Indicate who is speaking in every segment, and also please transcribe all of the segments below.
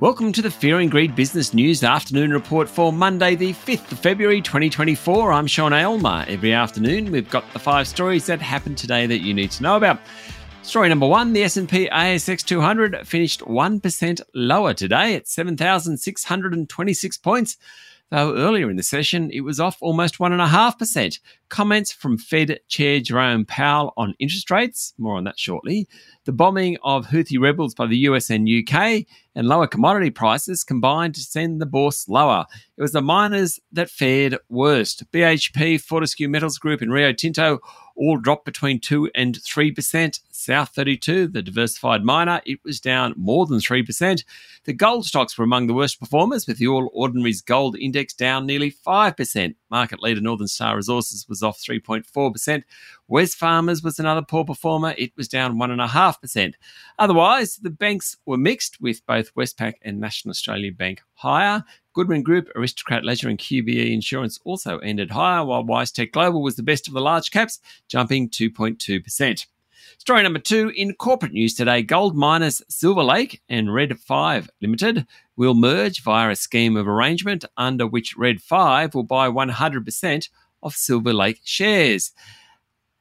Speaker 1: Welcome to the Fear and Greed Business News Afternoon Report for Monday, the 5th of February 2024. I'm Sean Aylmer. Every afternoon, we've got the five stories that happened today that you need to know about. Story number one, the S&P ASX 200 finished 1% lower today at 7,626 points though earlier in the session it was off almost 1.5%. Comments from Fed Chair Jerome Powell on interest rates, more on that shortly. The bombing of Houthi rebels by the US and UK, and lower commodity prices combined to send the bourse lower. It was the miners that fared worst. BHP, Fortescue Metals Group, and Rio Tinto all dropped between 2 and 3%. South 32, the diversified miner, it was down more than 3%. The gold stocks were among the worst performers, with the All Ordinaries Gold Index down nearly 5%. Market leader Northern Star Resources was off 3.4%. Wesfarmers was another poor performer, it was down 1.5%. Otherwise, the banks were mixed, with both Westpac and National Australia Bank higher. Goodman Group, Aristocrat Leisure, and QBE Insurance also ended higher, while WiseTech Global was the best of the large caps, jumping 2.2%. Story number two in corporate news today gold miners Silver Lake and Red 5 Limited will merge via a scheme of arrangement under which Red 5 will buy 100% of Silver Lake shares.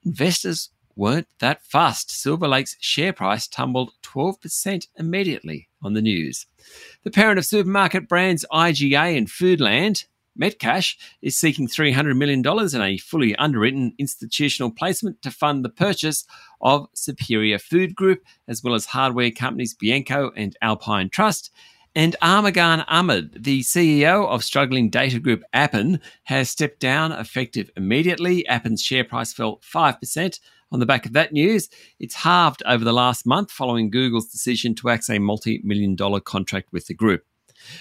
Speaker 1: Investors weren't that fast. Silver Lake's share price tumbled 12% immediately on the news. The parent of supermarket brands IGA and Foodland, Metcash, is seeking $300 million in a fully underwritten institutional placement to fund the purchase of Superior Food Group, as well as hardware companies Bianco and Alpine Truss. And Armughan Ahmed, the CEO of struggling data group Appen, has stepped down effective immediately. Appen's share price fell 5% on the back of that news. It's halved over the last month following Google's decision to axe a multi million dollar contract with the group.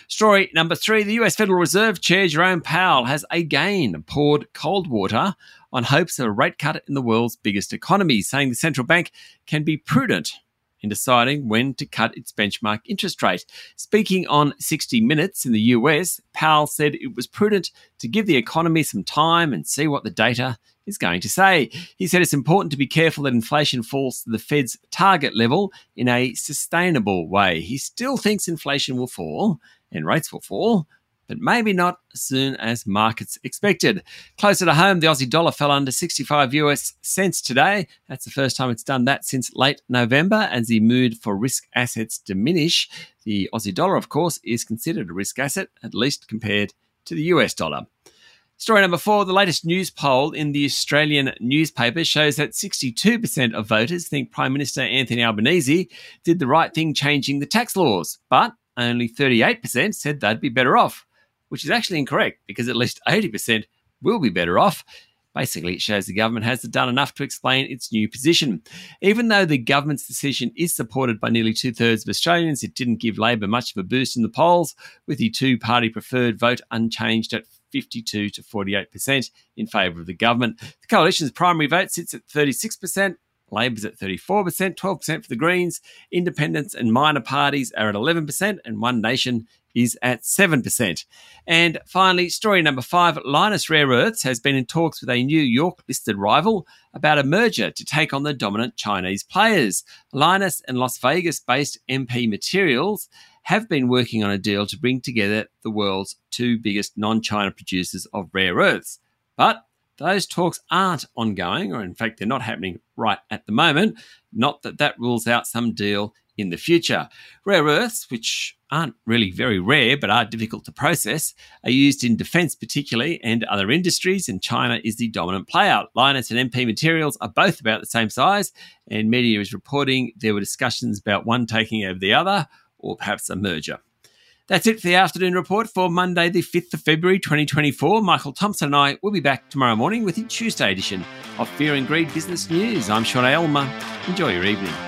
Speaker 1: Story number three the US Federal Reserve Chair Jerome Powell has again poured cold water on hopes of a rate cut in the world's biggest economy, saying the central bank can be prudent in deciding when to cut its benchmark interest rate. Speaking on 60 Minutes in the US, Powell said it was prudent to give the economy some time and see what the data is going to say. He said it's important to be careful that inflation falls to the Fed's target level in a sustainable way. He still thinks inflation will fall and rates will fall, but maybe not as soon as markets expected. Closer to home, the Aussie dollar fell under 65 US cents today. That's the first time it's done that since late November as the mood for risk assets diminish. The Aussie dollar, of course, is considered a risk asset, at least compared to the US dollar. Story number four the latest Newspoll in the Australian newspaper shows that 62% of voters think Prime Minister Anthony Albanese did the right thing changing the tax laws, but only 38% said they'd be better off which is actually incorrect because at least 80% will be better off. Basically, it shows the government has not done enough to explain its new position. Even though the government's decision is supported by nearly two thirds of Australians, it didn't give Labor much of a boost in the polls, with the two party preferred vote unchanged at 52 to 48% in favour of the government. The coalition's primary vote sits at 36%. Labor's at 34%, 12% for the Greens. Independents and minor parties are at 11%, and One Nation is at 7%. And finally, story number five Lynas Rare Earths has been in talks with a New York listed rival about a merger to take on the dominant Chinese players. Lynas and Las Vegas based MP Materials have been working on a deal to bring together the world's two biggest non China producers of rare earths. But those talks aren't ongoing, or in fact, they're not happening right at the moment. Not that that rules out some deal in the future. Rare earths, which aren't really very rare but are difficult to process, are used in defense particularly and other industries, and China is the dominant player. Lynas and MP Materials are both about the same size, and media is reporting there were discussions about one taking over the other, or perhaps a merger. That's it for the afternoon report for Monday, the 5th of February 2024. Michael Thompson and I will be back tomorrow morning with the Tuesday edition of Fear and Greed Business News. I'm Sean Aylmer. Enjoy your evening.